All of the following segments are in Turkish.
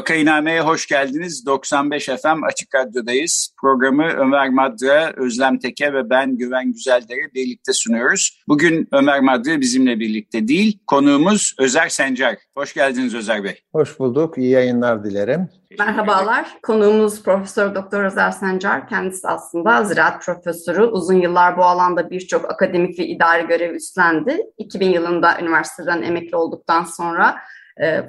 Vakainame'ye hoş geldiniz. 95 FM Açık Radyo'dayız. Programı Ömer Madra, Özlem Teke ve ben Güven Güzeldere birlikte sunuyoruz. Bugün Ömer Madra bizimle birlikte değil, konuğumuz Özer Sencar. Hoş geldiniz Özer Bey. Hoş bulduk, iyi yayınlar dilerim. Merhabalar, konuğumuz Profesör Doktor Özer Sencar. Kendisi aslında ziraat profesörü. Uzun yıllar bu alanda birçok akademik ve idari görev üstlendi. 2000 yılında üniversiteden emekli olduktan sonra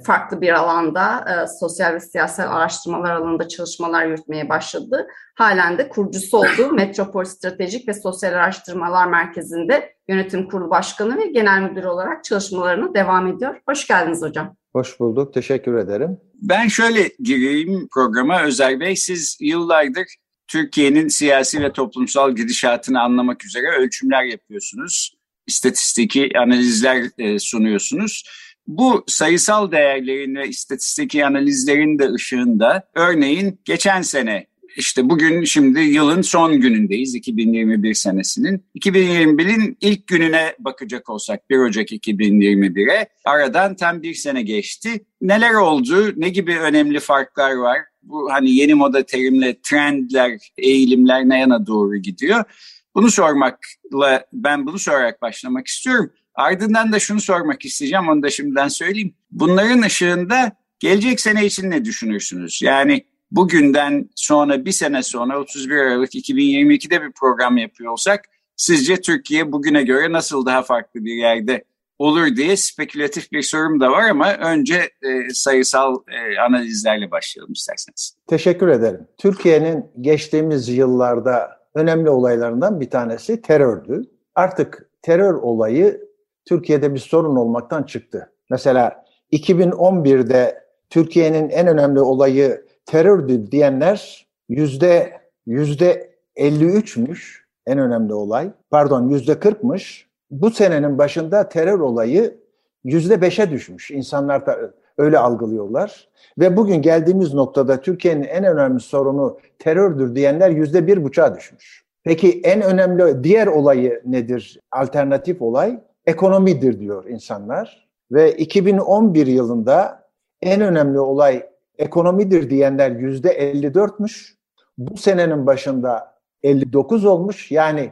farklı bir alanda e, sosyal ve siyasal araştırmalar alanında çalışmalar yürütmeye başladı. Halen de kurucusu olduğu Metropol Stratejik ve Sosyal Araştırmalar Merkezi'nde yönetim kurulu başkanı ve genel müdür olarak çalışmalarına devam ediyor. Hoş geldiniz hocam. Hoş bulduk, teşekkür ederim. Ben şöyle gireyim programa Özer Bey. Siz yıllardır Türkiye'nin siyasi ve toplumsal gidişatını anlamak üzere ölçümler yapıyorsunuz. İstatistiki analizler e, sunuyorsunuz. Bu sayısal değerlerin ve istatistiki analizlerin de ışığında örneğin geçen sene işte bugün şimdi yılın son günündeyiz 2021 senesinin. 2021'in ilk gününe bakacak olsak 1 Ocak 2021'e aradan tam bir sene geçti. Neler oldu? Ne gibi önemli farklar var? Bu hani yeni moda terimle trendler, eğilimler ne yana doğru gidiyor? Bunu sormakla ben bunu sorarak başlamak istiyorum. Ardından da şunu sormak isteyeceğim, onu da şimdiden söyleyeyim. Bunların ışığında gelecek sene için ne düşünürsünüz? Yani bugünden sonra bir sene sonra 31 Aralık 2022'de bir program yapıyor olsak sizce Türkiye bugüne göre nasıl daha farklı bir yerde olur diye spekülatif bir sorum da var ama önce e, sayısal e, analizlerle başlayalım isterseniz. Teşekkür ederim. Türkiye'nin geçtiğimiz yıllarda önemli olaylarından bir tanesi terördü. Artık terör olayı Türkiye'de bir sorun olmaktan çıktı. Mesela 2011'de Türkiye'nin en önemli olayı terördü diyenler yüzde yüzde 53'müş en önemli olay. Pardon yüzde 40'mış. Bu senenin başında terör olayı yüzde 5'e düşmüş. İnsanlar da öyle algılıyorlar. Ve bugün geldiğimiz noktada Türkiye'nin en önemli sorunu terördür diyenler yüzde bir buçuğa düşmüş. Peki en önemli diğer olayı nedir? Alternatif olay ekonomidir diyor insanlar. Ve 2011 yılında en önemli olay ekonomidir diyenler yüzde 54'müş. Bu senenin başında 59 olmuş. Yani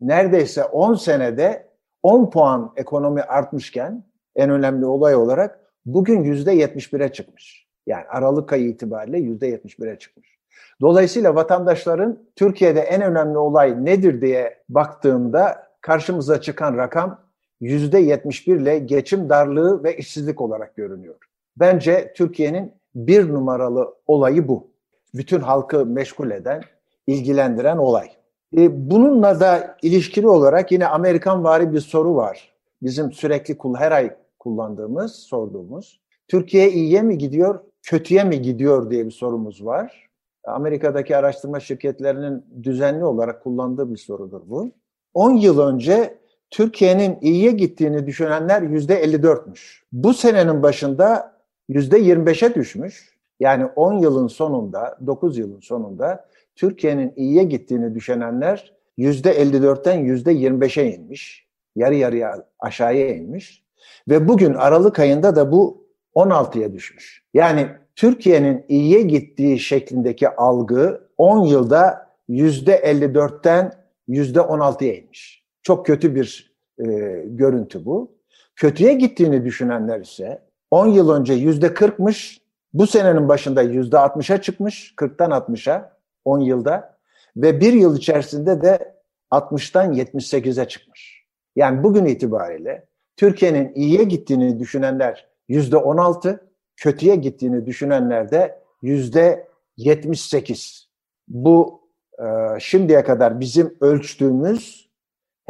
neredeyse 10 senede 10 puan ekonomi artmışken en önemli olay olarak bugün yüzde 71'e çıkmış. Yani Aralık ayı itibariyle yüzde 71'e çıkmış. Dolayısıyla vatandaşların Türkiye'de en önemli olay nedir diye baktığında karşımıza çıkan rakam %71 ile geçim darlığı ve işsizlik olarak görünüyor. Bence Türkiye'nin bir numaralı olayı bu. Bütün halkı meşgul eden, ilgilendiren olay. E, bununla da ilişkili olarak yine Amerikan vari bir soru var. Bizim sürekli her ay kullandığımız, sorduğumuz. Türkiye iyiye mi gidiyor, kötüye mi gidiyor diye bir sorumuz var. Amerika'daki araştırma şirketlerinin düzenli olarak kullandığı bir sorudur bu. 10 yıl önce Türkiye'nin iyiye gittiğini düşünenler yüzde 54'müş. Bu senenin başında yüzde 25'e düşmüş. Yani 10 yılın sonunda, 9 yılın sonunda Türkiye'nin iyiye gittiğini düşünenler yüzde 54'ten yüzde 25'e inmiş. Yarı yarıya aşağıya inmiş. Ve bugün Aralık ayında da bu 16'ya düşmüş. Yani Türkiye'nin iyiye gittiği şeklindeki algı 10 yılda yüzde 54'ten yüzde 16'ya inmiş. Çok kötü bir e, görüntü bu. Kötüye gittiğini düşünenler ise 10 yıl önce yüzde 40'mış, bu senenin başında yüzde 60'a çıkmış, 40'tan 60'a 10 yılda ve bir yıl içerisinde de 60'tan 78'e çıkmış. Yani bugün itibariyle Türkiye'nin iyiye gittiğini düşünenler yüzde 16, kötüye gittiğini düşünenler de yüzde 78. Bu e, şimdiye kadar bizim ölçtüğümüz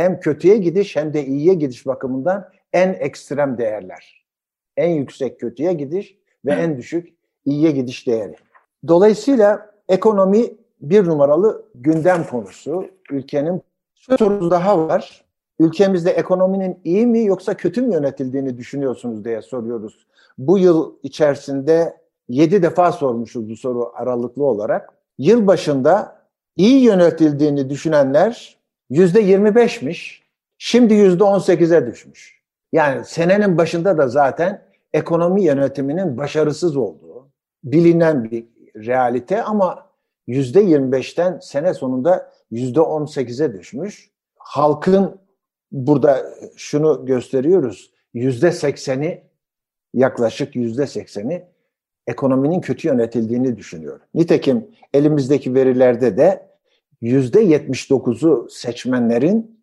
hem kötüye gidiş hem de iyiye gidiş bakımından en ekstrem değerler. En yüksek kötüye gidiş ve en düşük iyiye gidiş değeri. Dolayısıyla ekonomi bir numaralı gündem konusu. Ülkenin şu soru daha var. Ülkemizde ekonominin iyi mi yoksa kötü mü yönetildiğini düşünüyorsunuz diye soruyoruz. Bu yıl içerisinde 7 defa sormuşuz bu soru aralıklı olarak. Yıl başında iyi yönetildiğini düşünenler yüzde 25'miş. Şimdi yüzde 18'e düşmüş. Yani senenin başında da zaten ekonomi yönetiminin başarısız olduğu bilinen bir realite ama yüzde 25'ten sene sonunda yüzde 18'e düşmüş. Halkın burada şunu gösteriyoruz. Yüzde 80'i yaklaşık yüzde 80'i ekonominin kötü yönetildiğini düşünüyor. Nitekim elimizdeki verilerde de yüzde 79'u seçmenlerin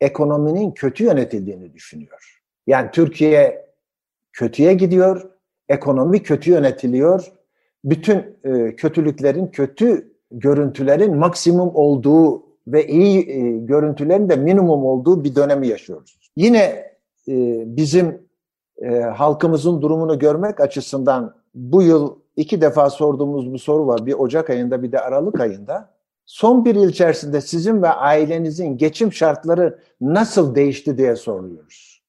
ekonominin kötü yönetildiğini düşünüyor. Yani Türkiye kötüye gidiyor, ekonomi kötü yönetiliyor. Bütün e, kötülüklerin, kötü görüntülerin maksimum olduğu ve iyi e, görüntülerin de minimum olduğu bir dönemi yaşıyoruz. Yine e, bizim e, halkımızın durumunu görmek açısından bu yıl iki defa sorduğumuz bu soru var. Bir Ocak ayında bir de Aralık ayında. Son bir yıl içerisinde sizin ve ailenizin geçim şartları nasıl değişti diye soruyoruz.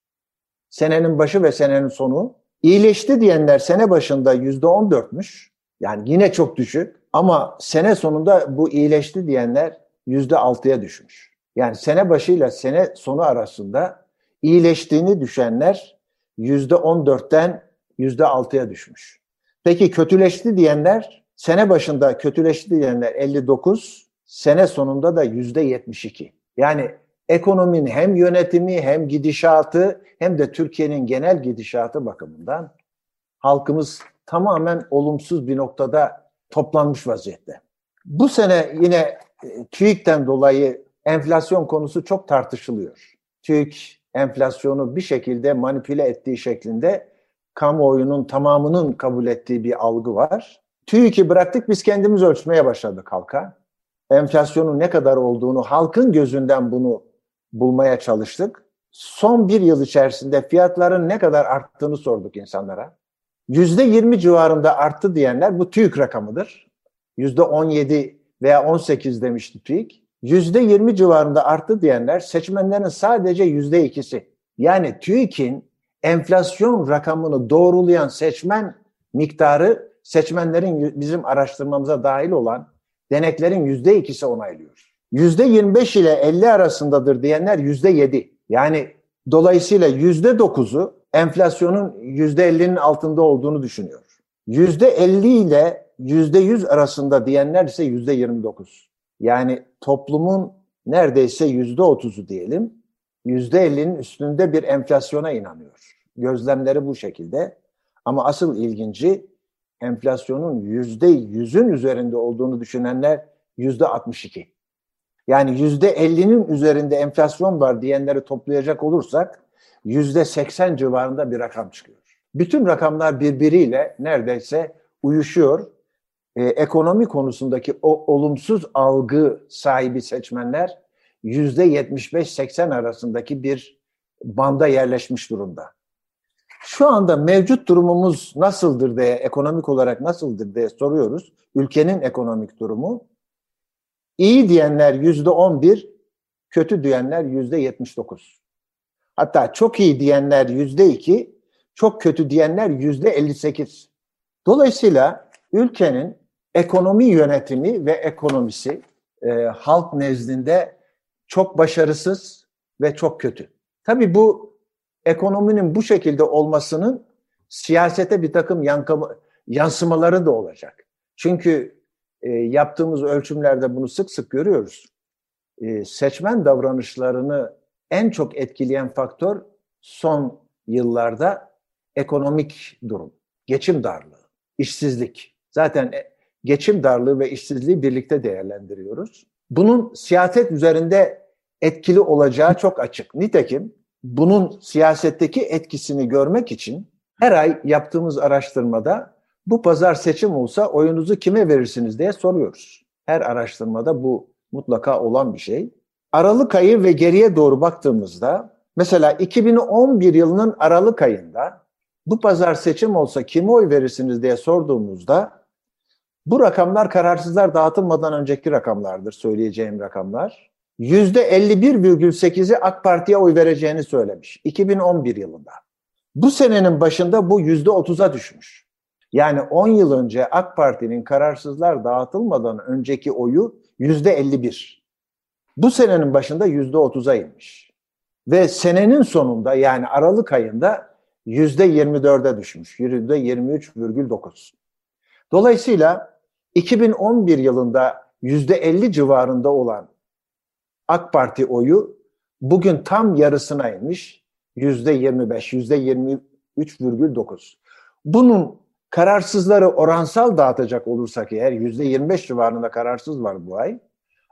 Senenin başı ve senenin sonu. İyileşti diyenler sene başında yüzde on dörtmüş. Yani yine çok düşük. Ama sene sonunda bu iyileşti diyenler yüzde altıya düşmüş. Yani sene başıyla sene sonu arasında iyileştiğini düşenler yüzde on dörtten yüzde altıya düşmüş. Peki kötüleşti diyenler sene başında kötüleşti diyenler 59, sene sonunda da yüzde 72. Yani ekonominin hem yönetimi hem gidişatı hem de Türkiye'nin genel gidişatı bakımından halkımız tamamen olumsuz bir noktada toplanmış vaziyette. Bu sene yine e, TÜİK'ten dolayı enflasyon konusu çok tartışılıyor. TÜİK enflasyonu bir şekilde manipüle ettiği şeklinde kamuoyunun tamamının kabul ettiği bir algı var. TÜİK'i bıraktık biz kendimiz ölçmeye başladık halka. Enflasyonun ne kadar olduğunu halkın gözünden bunu bulmaya çalıştık. Son bir yıl içerisinde fiyatların ne kadar arttığını sorduk insanlara. Yüzde yirmi civarında arttı diyenler bu TÜİK rakamıdır. Yüzde on yedi veya on sekiz demişti TÜİK. Yüzde yirmi civarında arttı diyenler seçmenlerin sadece yüzde ikisi. Yani TÜİK'in enflasyon rakamını doğrulayan seçmen miktarı seçmenlerin bizim araştırmamıza dahil olan deneklerin yüzde ikisi onaylıyor. Yüzde 25 ile 50 arasındadır diyenler yüzde 7. Yani dolayısıyla yüzde 9'u enflasyonun yüzde 50'nin altında olduğunu düşünüyor. Yüzde 50 ile yüzde 100 arasında diyenler ise yüzde 29. Yani toplumun neredeyse yüzde 30'u diyelim yüzde 50'nin üstünde bir enflasyona inanıyor. Gözlemleri bu şekilde. Ama asıl ilginci enflasyonun yüzde yüzün üzerinde olduğunu düşünenler yüzde 62. Yani yüzde 50'nin üzerinde enflasyon var diyenleri toplayacak olursak yüzde 80 civarında bir rakam çıkıyor. Bütün rakamlar birbiriyle neredeyse uyuşuyor. Ee, ekonomi konusundaki o olumsuz algı sahibi seçmenler yüzde 75-80 arasındaki bir banda yerleşmiş durumda. Şu anda mevcut durumumuz nasıldır diye, ekonomik olarak nasıldır diye soruyoruz. Ülkenin ekonomik durumu. İyi diyenler yüzde 11, kötü diyenler yüzde 79. Hatta çok iyi diyenler yüzde 2, çok kötü diyenler yüzde 58. Dolayısıyla ülkenin ekonomi yönetimi ve ekonomisi e, halk nezdinde çok başarısız ve çok kötü. Tabii bu ekonominin bu şekilde olmasının siyasete bir takım yankı, yansımaları da olacak. Çünkü e, yaptığımız ölçümlerde bunu sık sık görüyoruz. E, seçmen davranışlarını en çok etkileyen faktör son yıllarda ekonomik durum, geçim darlığı, işsizlik. Zaten e, geçim darlığı ve işsizliği birlikte değerlendiriyoruz. Bunun siyaset üzerinde etkili olacağı çok açık. Nitekim bunun siyasetteki etkisini görmek için her ay yaptığımız araştırmada bu pazar seçim olsa oyunuzu kime verirsiniz diye soruyoruz. Her araştırmada bu mutlaka olan bir şey. Aralık ayı ve geriye doğru baktığımızda mesela 2011 yılının Aralık ayında bu pazar seçim olsa kime oy verirsiniz diye sorduğumuzda bu rakamlar kararsızlar dağıtılmadan önceki rakamlardır söyleyeceğim rakamlar. %51,8'i AK Parti'ye oy vereceğini söylemiş 2011 yılında. Bu senenin başında bu %30'a düşmüş. Yani 10 yıl önce AK Parti'nin kararsızlar dağıtılmadan önceki oyu %51. Bu senenin başında %30'a inmiş. Ve senenin sonunda yani Aralık ayında %24'e düşmüş. %23,9. Dolayısıyla 2011 yılında %50 civarında olan AK Parti oyu bugün tam yarısına inmiş. %25, %23,9. Bunun kararsızları oransal dağıtacak olursak eğer %25 civarında kararsız var bu ay.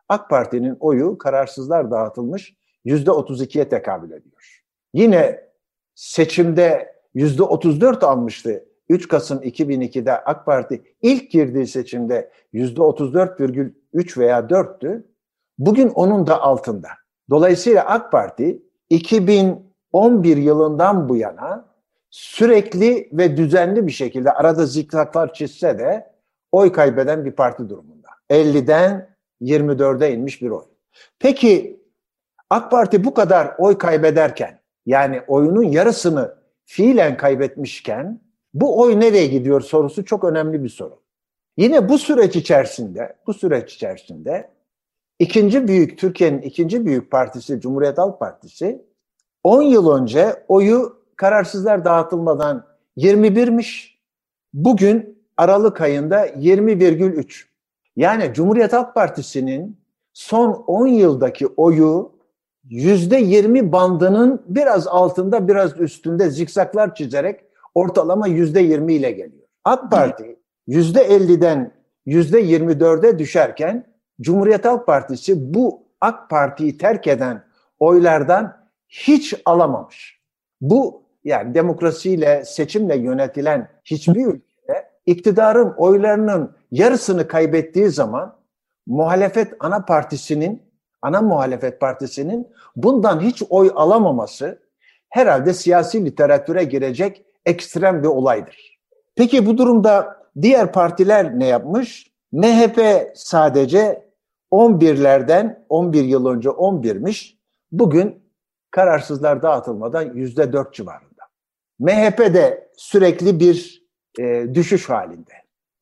AK Parti'nin oyu kararsızlar dağıtılmış %32'ye tekabül ediyor. Yine seçimde %34 almıştı 3 Kasım 2002'de AK Parti ilk girdiği seçimde %34,3 veya 4'tü. Bugün onun da altında. Dolayısıyla AK Parti 2011 yılından bu yana sürekli ve düzenli bir şekilde arada zikzaklar çizse de oy kaybeden bir parti durumunda. 50'den 24'e inmiş bir oy. Peki AK Parti bu kadar oy kaybederken yani oyunun yarısını fiilen kaybetmişken bu oy nereye gidiyor sorusu çok önemli bir soru. Yine bu süreç içerisinde, bu süreç içerisinde ikinci büyük Türkiye'nin ikinci büyük partisi Cumhuriyet Halk Partisi 10 yıl önce oyu kararsızlar dağıtılmadan 21'miş. Bugün Aralık ayında 20,3. Yani Cumhuriyet Halk Partisi'nin son 10 yıldaki oyu %20 bandının biraz altında biraz üstünde zikzaklar çizerek ortalama %20 ile geliyor. AK Parti %50'den %24'e düşerken Cumhuriyet Halk Partisi bu AK Parti'yi terk eden oylardan hiç alamamış. Bu yani demokrasiyle, seçimle yönetilen hiçbir ülkede iktidarın oylarının yarısını kaybettiği zaman muhalefet ana partisinin, ana muhalefet partisinin bundan hiç oy alamaması herhalde siyasi literatüre girecek ekstrem bir olaydır. Peki bu durumda diğer partiler ne yapmış? MHP sadece 11'lerden 11 yıl önce 11'miş. Bugün kararsızlar dağıtılmadan %4 civarında. MHP de sürekli bir e, düşüş halinde.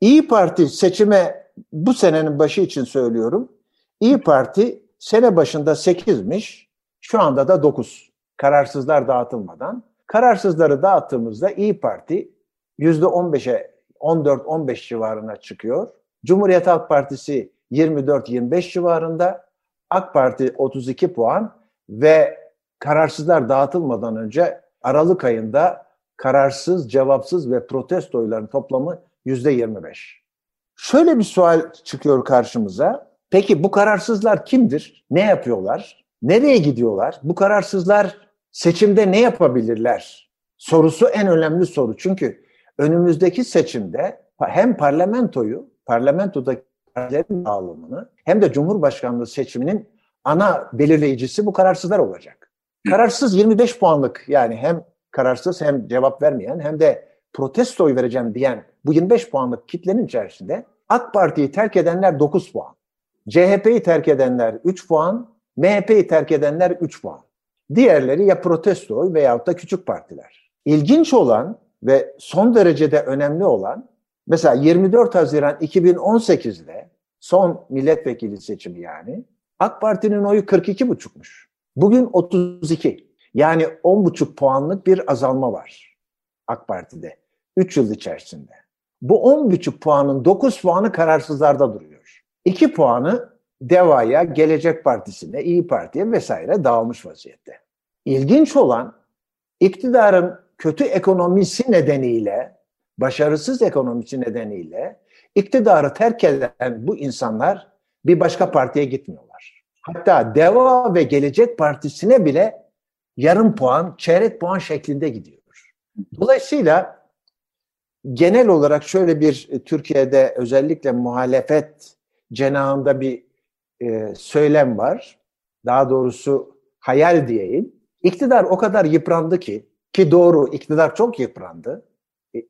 İyi Parti seçime bu senenin başı için söylüyorum. İyi Parti sene başında 8'miş, şu anda da 9. Kararsızlar dağıtılmadan. Kararsızları dağıttığımızda İyi Parti %15'e 14-15 civarına çıkıyor. Cumhuriyet Halk Partisi 24-25 civarında, AK Parti 32 puan ve kararsızlar dağıtılmadan önce Aralık ayında kararsız, cevapsız ve protesto oyların toplamı yüzde 25. Şöyle bir sual çıkıyor karşımıza. Peki bu kararsızlar kimdir? Ne yapıyorlar? Nereye gidiyorlar? Bu kararsızlar seçimde ne yapabilirler? Sorusu en önemli soru. Çünkü önümüzdeki seçimde hem parlamentoyu, parlamentodaki partilerin dağılımını hem de Cumhurbaşkanlığı seçiminin ana belirleyicisi bu kararsızlar olacak. Kararsız 25 puanlık yani hem kararsız hem cevap vermeyen hem de protestoyu vereceğim diyen bu 25 puanlık kitlenin içerisinde AK Parti'yi terk edenler 9 puan. CHP'yi terk edenler 3 puan, MHP'yi terk edenler 3 puan. Diğerleri ya protesto veyahut da küçük partiler. İlginç olan ve son derecede önemli olan mesela 24 Haziran 2018'de son milletvekili seçimi yani AK Parti'nin oyu 42,5'muş. Bugün 32. Yani 10,5 puanlık bir azalma var AK Parti'de 3 yıl içerisinde. Bu 10,5 puanın 9 puanı kararsızlarda duruyor. 2 puanı DEVA'ya, Gelecek Partisi'ne, İyi Parti'ye vesaire dağılmış vaziyette. İlginç olan iktidarın kötü ekonomisi nedeniyle, başarısız ekonomisi nedeniyle iktidarı terk eden bu insanlar bir başka partiye gitmiyorlar. Hatta DEVA ve Gelecek Partisi'ne bile yarım puan, çeyrek puan şeklinde gidiyor. Dolayısıyla genel olarak şöyle bir e, Türkiye'de özellikle muhalefet cenahında bir e, söylem var. daha doğrusu hayal diyeyim. İktidar o kadar yıprandı ki, ki doğru iktidar çok yıprandı.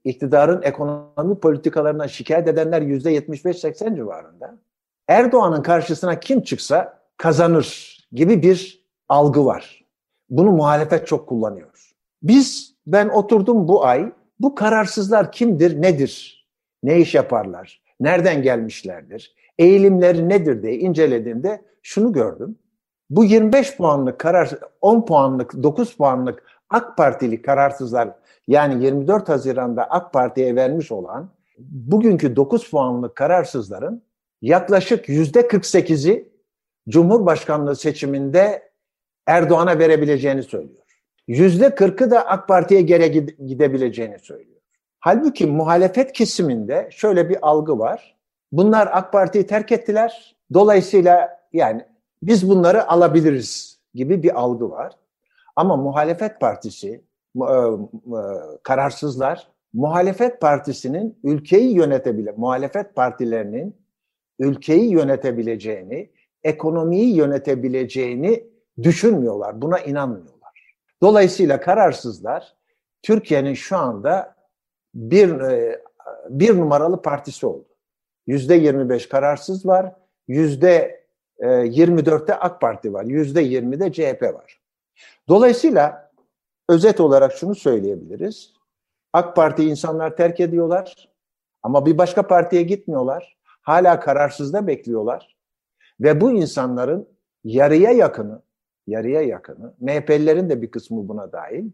İktidarın ekonomi politikalarına şikayet edenler yüzde 75-80 civarında. Erdoğan'ın karşısına kim çıksa kazanır gibi bir algı var. Bunu muhalefet çok kullanıyor. Biz, ben oturdum bu ay, bu kararsızlar kimdir, nedir, ne iş yaparlar, nereden gelmişlerdir, eğilimleri nedir diye incelediğimde şunu gördüm. Bu 25 puanlık karar, 10 puanlık, 9 puanlık AK Partili kararsızlar yani 24 Haziran'da AK Parti'ye vermiş olan bugünkü 9 puanlık kararsızların yaklaşık yüzde 48'i Cumhurbaşkanlığı seçiminde Erdoğan'a verebileceğini söylüyor. Yüzde 40'ı da AK Parti'ye gere gidebileceğini söylüyor. Halbuki muhalefet kesiminde şöyle bir algı var. Bunlar AK Parti'yi terk ettiler. Dolayısıyla yani biz bunları alabiliriz gibi bir algı var. Ama muhalefet partisi, e, e, kararsızlar, muhalefet partisinin ülkeyi yönetebile, muhalefet partilerinin ülkeyi yönetebileceğini, ekonomiyi yönetebileceğini düşünmüyorlar. Buna inanmıyorlar. Dolayısıyla kararsızlar Türkiye'nin şu anda bir e, bir numaralı partisi oldu. Yüzde 25 kararsız var. Yüzde 24'te AK Parti var. Yüzde 20'de CHP var. Dolayısıyla özet olarak şunu söyleyebiliriz. AK Parti insanlar terk ediyorlar ama bir başka partiye gitmiyorlar. Hala kararsızda bekliyorlar. Ve bu insanların yarıya yakını, yarıya yakını, MHP'lilerin de bir kısmı buna dahil,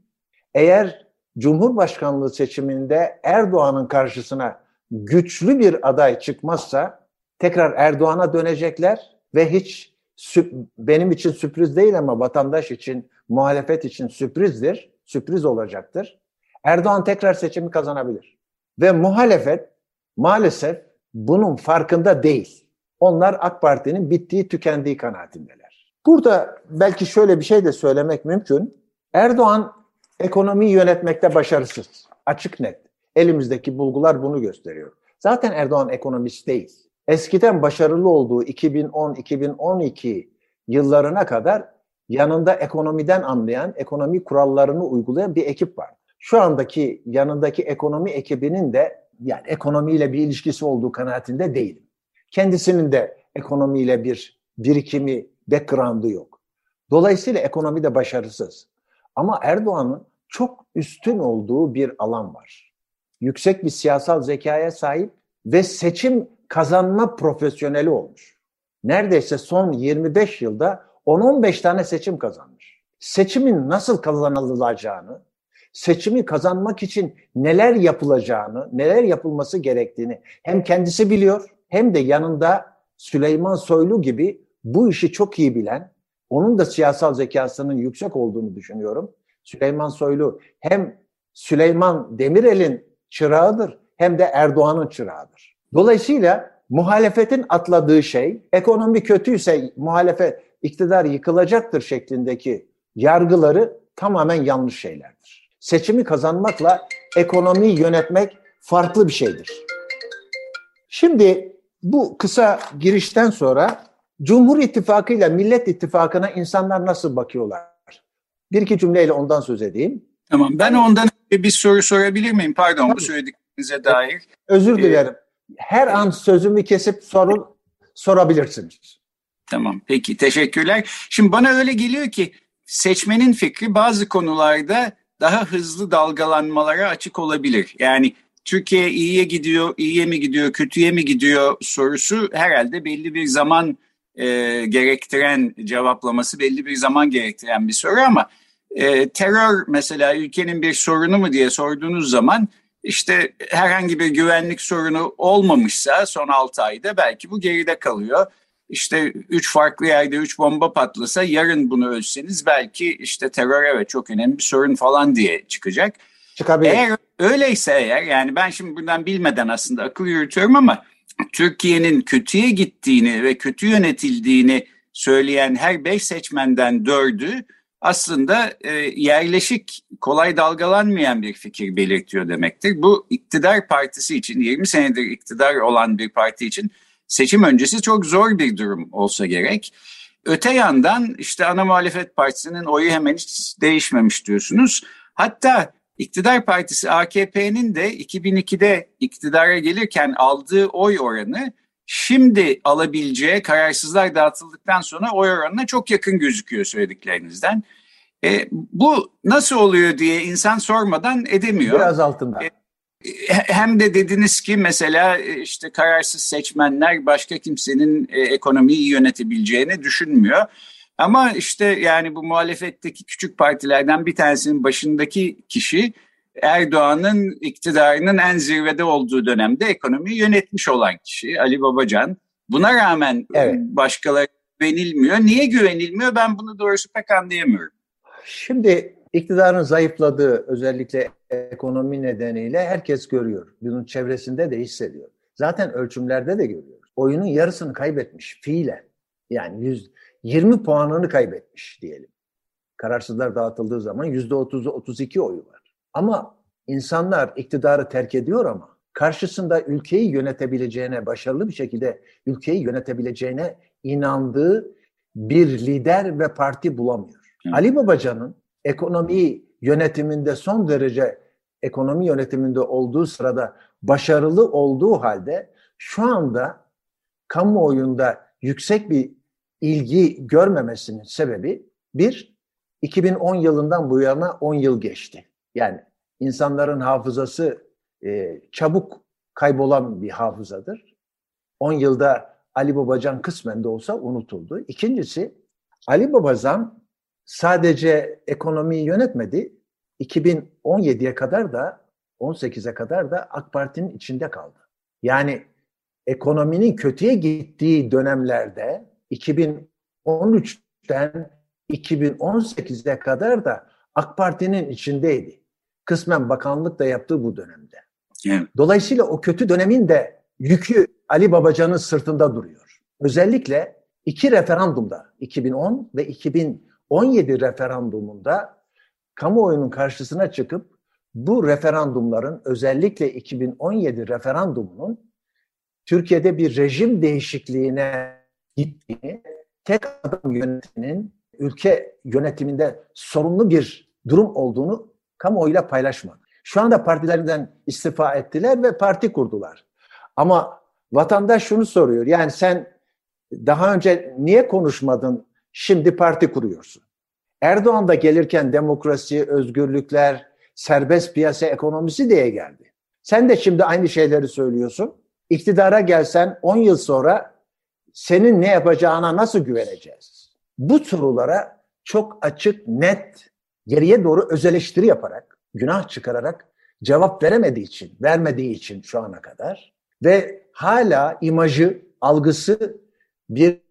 eğer Cumhurbaşkanlığı seçiminde Erdoğan'ın karşısına güçlü bir aday çıkmazsa tekrar Erdoğan'a dönecekler ve hiç benim için sürpriz değil ama vatandaş için, muhalefet için sürprizdir, sürpriz olacaktır. Erdoğan tekrar seçimi kazanabilir. Ve muhalefet maalesef bunun farkında değil. Onlar AK Parti'nin bittiği, tükendiği kanaatindeler. Burada belki şöyle bir şey de söylemek mümkün. Erdoğan ekonomiyi yönetmekte başarısız. Açık net. Elimizdeki bulgular bunu gösteriyor. Zaten Erdoğan ekonomist değil. Eskiden başarılı olduğu 2010-2012 yıllarına kadar yanında ekonomiden anlayan, ekonomi kurallarını uygulayan bir ekip var. Şu andaki yanındaki ekonomi ekibinin de yani ekonomiyle bir ilişkisi olduğu kanaatinde değilim. Kendisinin de ekonomiyle bir birikimi, background'ı yok. Dolayısıyla ekonomi de başarısız. Ama Erdoğan'ın çok üstün olduğu bir alan var. Yüksek bir siyasal zekaya sahip ve seçim kazanma profesyoneli olmuş. Neredeyse son 25 yılda 10-15 tane seçim kazanmış. Seçimin nasıl kazanılacağını, seçimi kazanmak için neler yapılacağını, neler yapılması gerektiğini hem kendisi biliyor hem de yanında Süleyman Soylu gibi bu işi çok iyi bilen, onun da siyasal zekasının yüksek olduğunu düşünüyorum. Süleyman Soylu hem Süleyman Demirel'in çırağıdır hem de Erdoğan'ın çırağıdır. Dolayısıyla muhalefetin atladığı şey ekonomi kötüyse muhalefet iktidar yıkılacaktır şeklindeki yargıları tamamen yanlış şeylerdir. Seçimi kazanmakla ekonomiyi yönetmek farklı bir şeydir. Şimdi bu kısa girişten sonra Cumhur İttifakı ile Millet İttifakı'na insanlar nasıl bakıyorlar? Bir iki cümleyle ondan söz edeyim. Tamam ben ondan bir soru sorabilir miyim? Pardon Tabii. bu söylediklerinize dair. Özür ee, dilerim. Her an sözümü kesip sorun sorabilirsiniz. Tamam peki teşekkürler. Şimdi bana öyle geliyor ki seçmenin fikri bazı konularda daha hızlı dalgalanmalara açık olabilir. Yani Türkiye iyiye gidiyor, iyiye mi gidiyor, kötüye mi gidiyor sorusu herhalde belli bir zaman e, gerektiren cevaplaması belli bir zaman gerektiren bir soru ama e, terör mesela ülkenin bir sorunu mu diye sorduğunuz zaman işte herhangi bir güvenlik sorunu olmamışsa son 6 ayda belki bu geride kalıyor. İşte üç farklı yerde üç bomba patlasa yarın bunu ölseniz belki işte terör evet çok önemli bir sorun falan diye çıkacak. Çıkabilir. Eğer öyleyse eğer yani ben şimdi buradan bilmeden aslında akıl yürütüyorum ama Türkiye'nin kötüye gittiğini ve kötü yönetildiğini söyleyen her beş seçmenden dördü aslında e, yerleşik, kolay dalgalanmayan bir fikir belirtiyor demektir. Bu iktidar partisi için, 20 senedir iktidar olan bir parti için seçim öncesi çok zor bir durum olsa gerek. Öte yandan işte ana muhalefet partisinin oyu hemen hiç değişmemiş diyorsunuz. Hatta iktidar partisi AKP'nin de 2002'de iktidara gelirken aldığı oy oranı şimdi alabileceği kararsızlar dağıtıldıktan sonra oy oranına çok yakın gözüküyor söylediklerinizden. E, bu nasıl oluyor diye insan sormadan edemiyor. Biraz altında. E, hem de dediniz ki mesela e, işte kararsız seçmenler başka kimsenin e, ekonomiyi yönetebileceğini düşünmüyor. Ama işte yani bu muhalefetteki küçük partilerden bir tanesinin başındaki kişi Erdoğan'ın iktidarının en zirvede olduğu dönemde ekonomiyi yönetmiş olan kişi Ali Babacan. Buna rağmen evet. başkaları güvenilmiyor. Niye güvenilmiyor ben bunu doğrusu pek anlayamıyorum. Şimdi iktidarın zayıfladığı özellikle ekonomi nedeniyle herkes görüyor. Bunun çevresinde de hissediyor. Zaten ölçümlerde de görüyoruz. Oyunun yarısını kaybetmiş fiilen. Yani 100, 20 puanını kaybetmiş diyelim. Kararsızlar dağıtıldığı zaman %30'u 32 oyu var. Ama insanlar iktidarı terk ediyor ama karşısında ülkeyi yönetebileceğine, başarılı bir şekilde ülkeyi yönetebileceğine inandığı bir lider ve parti bulamıyor. Hı. Ali Babacan'ın ekonomi yönetiminde son derece ekonomi yönetiminde olduğu sırada başarılı olduğu halde şu anda kamuoyunda yüksek bir ilgi görmemesinin sebebi bir, 2010 yılından bu yana 10 yıl geçti. Yani insanların hafızası e, çabuk kaybolan bir hafızadır. 10 yılda Ali Babacan kısmen de olsa unutuldu. İkincisi Ali Babacan sadece ekonomiyi yönetmedi. 2017'ye kadar da 18'e kadar da AK Parti'nin içinde kaldı. Yani ekonominin kötüye gittiği dönemlerde 2013'ten 2018'e kadar da AK Parti'nin içindeydi. Kısmen bakanlık da yaptığı bu dönemde. Evet. Dolayısıyla o kötü dönemin de yükü Ali Babacan'ın sırtında duruyor. Özellikle iki referandumda 2010 ve 2017 referandumunda kamuoyunun karşısına çıkıp bu referandumların özellikle 2017 referandumunun Türkiye'de bir rejim değişikliğine gittiğini, tek adam yönetiminin ülke yönetiminde sorunlu bir durum olduğunu kamuoyuyla paylaşmadı. Şu anda partilerinden istifa ettiler ve parti kurdular. Ama vatandaş şunu soruyor. Yani sen daha önce niye konuşmadın? Şimdi parti kuruyorsun. Erdoğan da gelirken demokrasi, özgürlükler, serbest piyasa ekonomisi diye geldi. Sen de şimdi aynı şeyleri söylüyorsun. İktidara gelsen 10 yıl sonra senin ne yapacağına nasıl güveneceğiz? Bu sorulara çok açık, net, geriye doğru öz eleştiri yaparak, günah çıkararak cevap veremediği için, vermediği için şu ana kadar ve hala imajı, algısı bir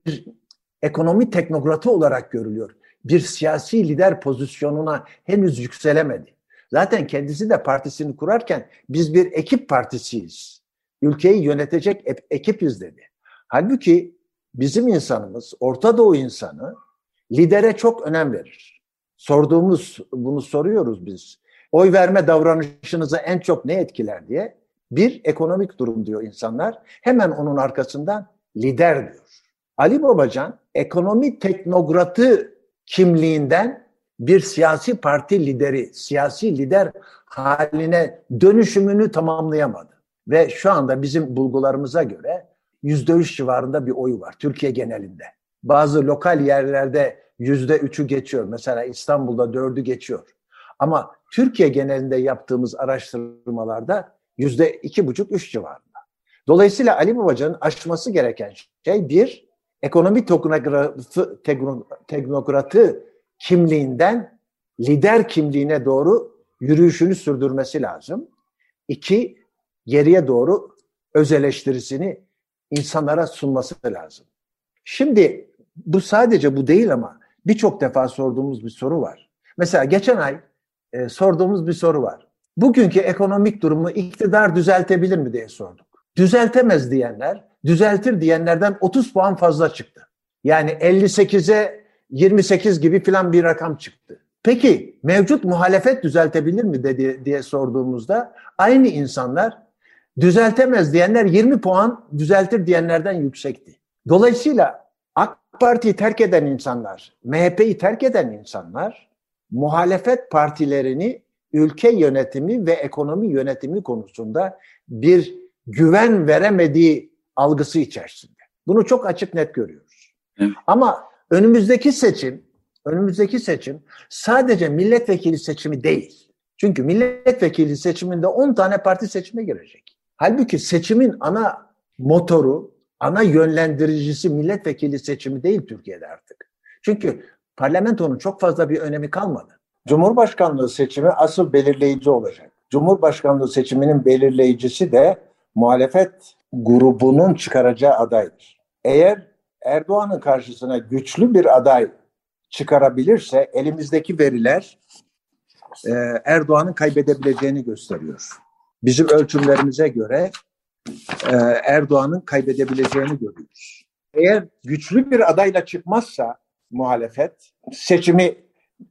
ekonomi teknokratı olarak görülüyor. Bir siyasi lider pozisyonuna henüz yükselemedi. Zaten kendisi de partisini kurarken biz bir ekip partisiyiz. Ülkeyi yönetecek ekipiz dedi. Halbuki bizim insanımız, Orta Doğu insanı lidere çok önem verir. Sorduğumuz, bunu soruyoruz biz. Oy verme davranışınızı en çok ne etkiler diye. Bir, ekonomik durum diyor insanlar. Hemen onun arkasından lider diyor. Ali Babacan ekonomi teknokratı kimliğinden bir siyasi parti lideri, siyasi lider haline dönüşümünü tamamlayamadı. Ve şu anda bizim bulgularımıza göre yüzde üç civarında bir oyu var Türkiye genelinde. Bazı lokal yerlerde yüzde üçü geçiyor. Mesela İstanbul'da dördü geçiyor. Ama Türkiye genelinde yaptığımız araştırmalarda yüzde iki buçuk, üç civarında. Dolayısıyla Ali Babacan'ın aşması gereken şey bir, ekonomi teknokratı, teknokratı kimliğinden lider kimliğine doğru yürüyüşünü sürdürmesi lazım. İki, geriye doğru öz eleştirisini insanlara sunması lazım. Şimdi bu sadece bu değil ama birçok defa sorduğumuz bir soru var. Mesela geçen ay e, sorduğumuz bir soru var. Bugünkü ekonomik durumu iktidar düzeltebilir mi diye sorduk. Düzeltemez diyenler, düzeltir diyenlerden 30 puan fazla çıktı. Yani 58'e 28 gibi filan bir rakam çıktı. Peki mevcut muhalefet düzeltebilir mi dedi, diye sorduğumuzda aynı insanlar düzeltemez diyenler 20 puan düzeltir diyenlerden yüksekti. Dolayısıyla AK Parti'yi terk eden insanlar, MHP'yi terk eden insanlar muhalefet partilerini ülke yönetimi ve ekonomi yönetimi konusunda bir güven veremediği algısı içerisinde. Bunu çok açık net görüyoruz. Evet. Ama önümüzdeki seçim, önümüzdeki seçim sadece milletvekili seçimi değil. Çünkü milletvekili seçiminde 10 tane parti seçime girecek. Halbuki seçimin ana motoru, ana yönlendiricisi milletvekili seçimi değil Türkiye'de artık. Çünkü parlamentonun çok fazla bir önemi kalmadı. Cumhurbaşkanlığı seçimi asıl belirleyici olacak. Cumhurbaşkanlığı seçiminin belirleyicisi de muhalefet grubunun çıkaracağı adaydır. Eğer Erdoğan'ın karşısına güçlü bir aday çıkarabilirse elimizdeki veriler e, Erdoğan'ın kaybedebileceğini gösteriyor. Bizim ölçümlerimize göre e, Erdoğan'ın kaybedebileceğini görüyoruz. Eğer güçlü bir adayla çıkmazsa muhalefet seçimi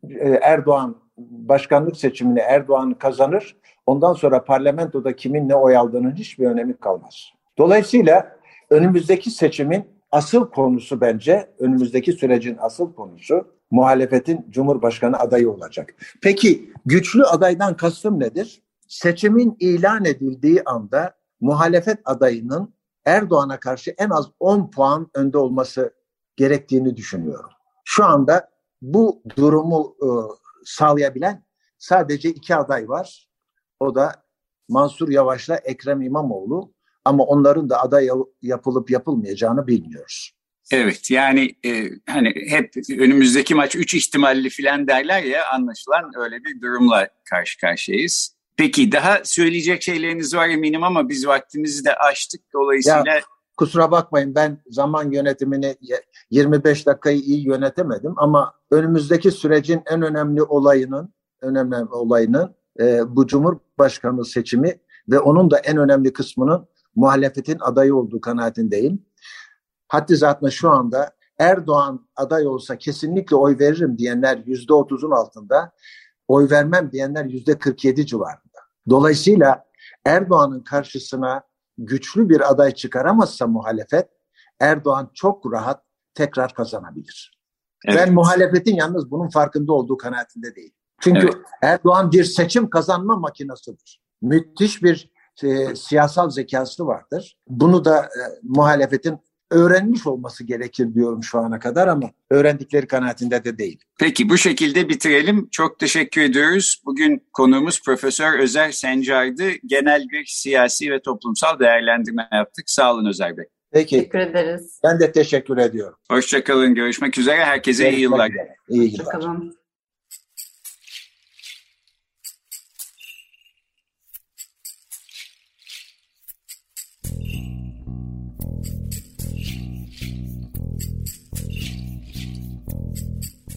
e, Erdoğan başkanlık seçimini Erdoğan kazanır. Ondan sonra parlamentoda kimin ne oy aldığının hiçbir önemi kalmaz. Dolayısıyla önümüzdeki seçimin asıl konusu bence, önümüzdeki sürecin asıl konusu muhalefetin Cumhurbaşkanı adayı olacak. Peki güçlü adaydan kastım nedir? Seçimin ilan edildiği anda muhalefet adayının Erdoğan'a karşı en az 10 puan önde olması gerektiğini düşünüyorum. Şu anda bu durumu e, sağlayabilen sadece iki aday var. O da Mansur Yavaş'la Ekrem İmamoğlu. Ama onların da aday yapılıp yapılmayacağını bilmiyoruz. Evet yani e, hani hep önümüzdeki maç 3 ihtimalli filan derler ya anlaşılan öyle bir durumla karşı karşıyayız. Peki daha söyleyecek şeyleriniz var eminim ama biz vaktimizi de aştık dolayısıyla... Ya, kusura bakmayın ben zaman yönetimini 25 dakikayı iyi yönetemedim ama önümüzdeki sürecin en önemli olayının önemli olayının e, bu Cumhurbaşkanlığı seçimi ve onun da en önemli kısmının muhalefetin adayı olduğu kanaatindeyim. Haddi zatında şu anda Erdoğan aday olsa kesinlikle oy veririm diyenler yüzde otuzun altında, oy vermem diyenler yüzde kırk yedi civarında. Dolayısıyla Erdoğan'ın karşısına güçlü bir aday çıkaramazsa muhalefet, Erdoğan çok rahat tekrar kazanabilir. Evet. Ben muhalefetin yalnız bunun farkında olduğu kanaatinde değil. Çünkü evet. Erdoğan bir seçim kazanma makinasıdır. Müthiş bir e, siyasal zekası vardır. Bunu da e, muhalefetin öğrenmiş olması gerekir diyorum şu ana kadar ama öğrendikleri kanaatinde de değil. Peki bu şekilde bitirelim. Çok teşekkür ediyoruz. Bugün konuğumuz Profesör Özer Sencar'dı. Genel bir siyasi ve toplumsal değerlendirme yaptık. Sağ olun Özer Bey. Peki. Teşekkür ederiz. Ben de teşekkür ediyorum. Hoşçakalın. Görüşmek üzere. Herkese Görüşmek iyi yıllar. Üzere. İyi yıllar. Hoşçakalın.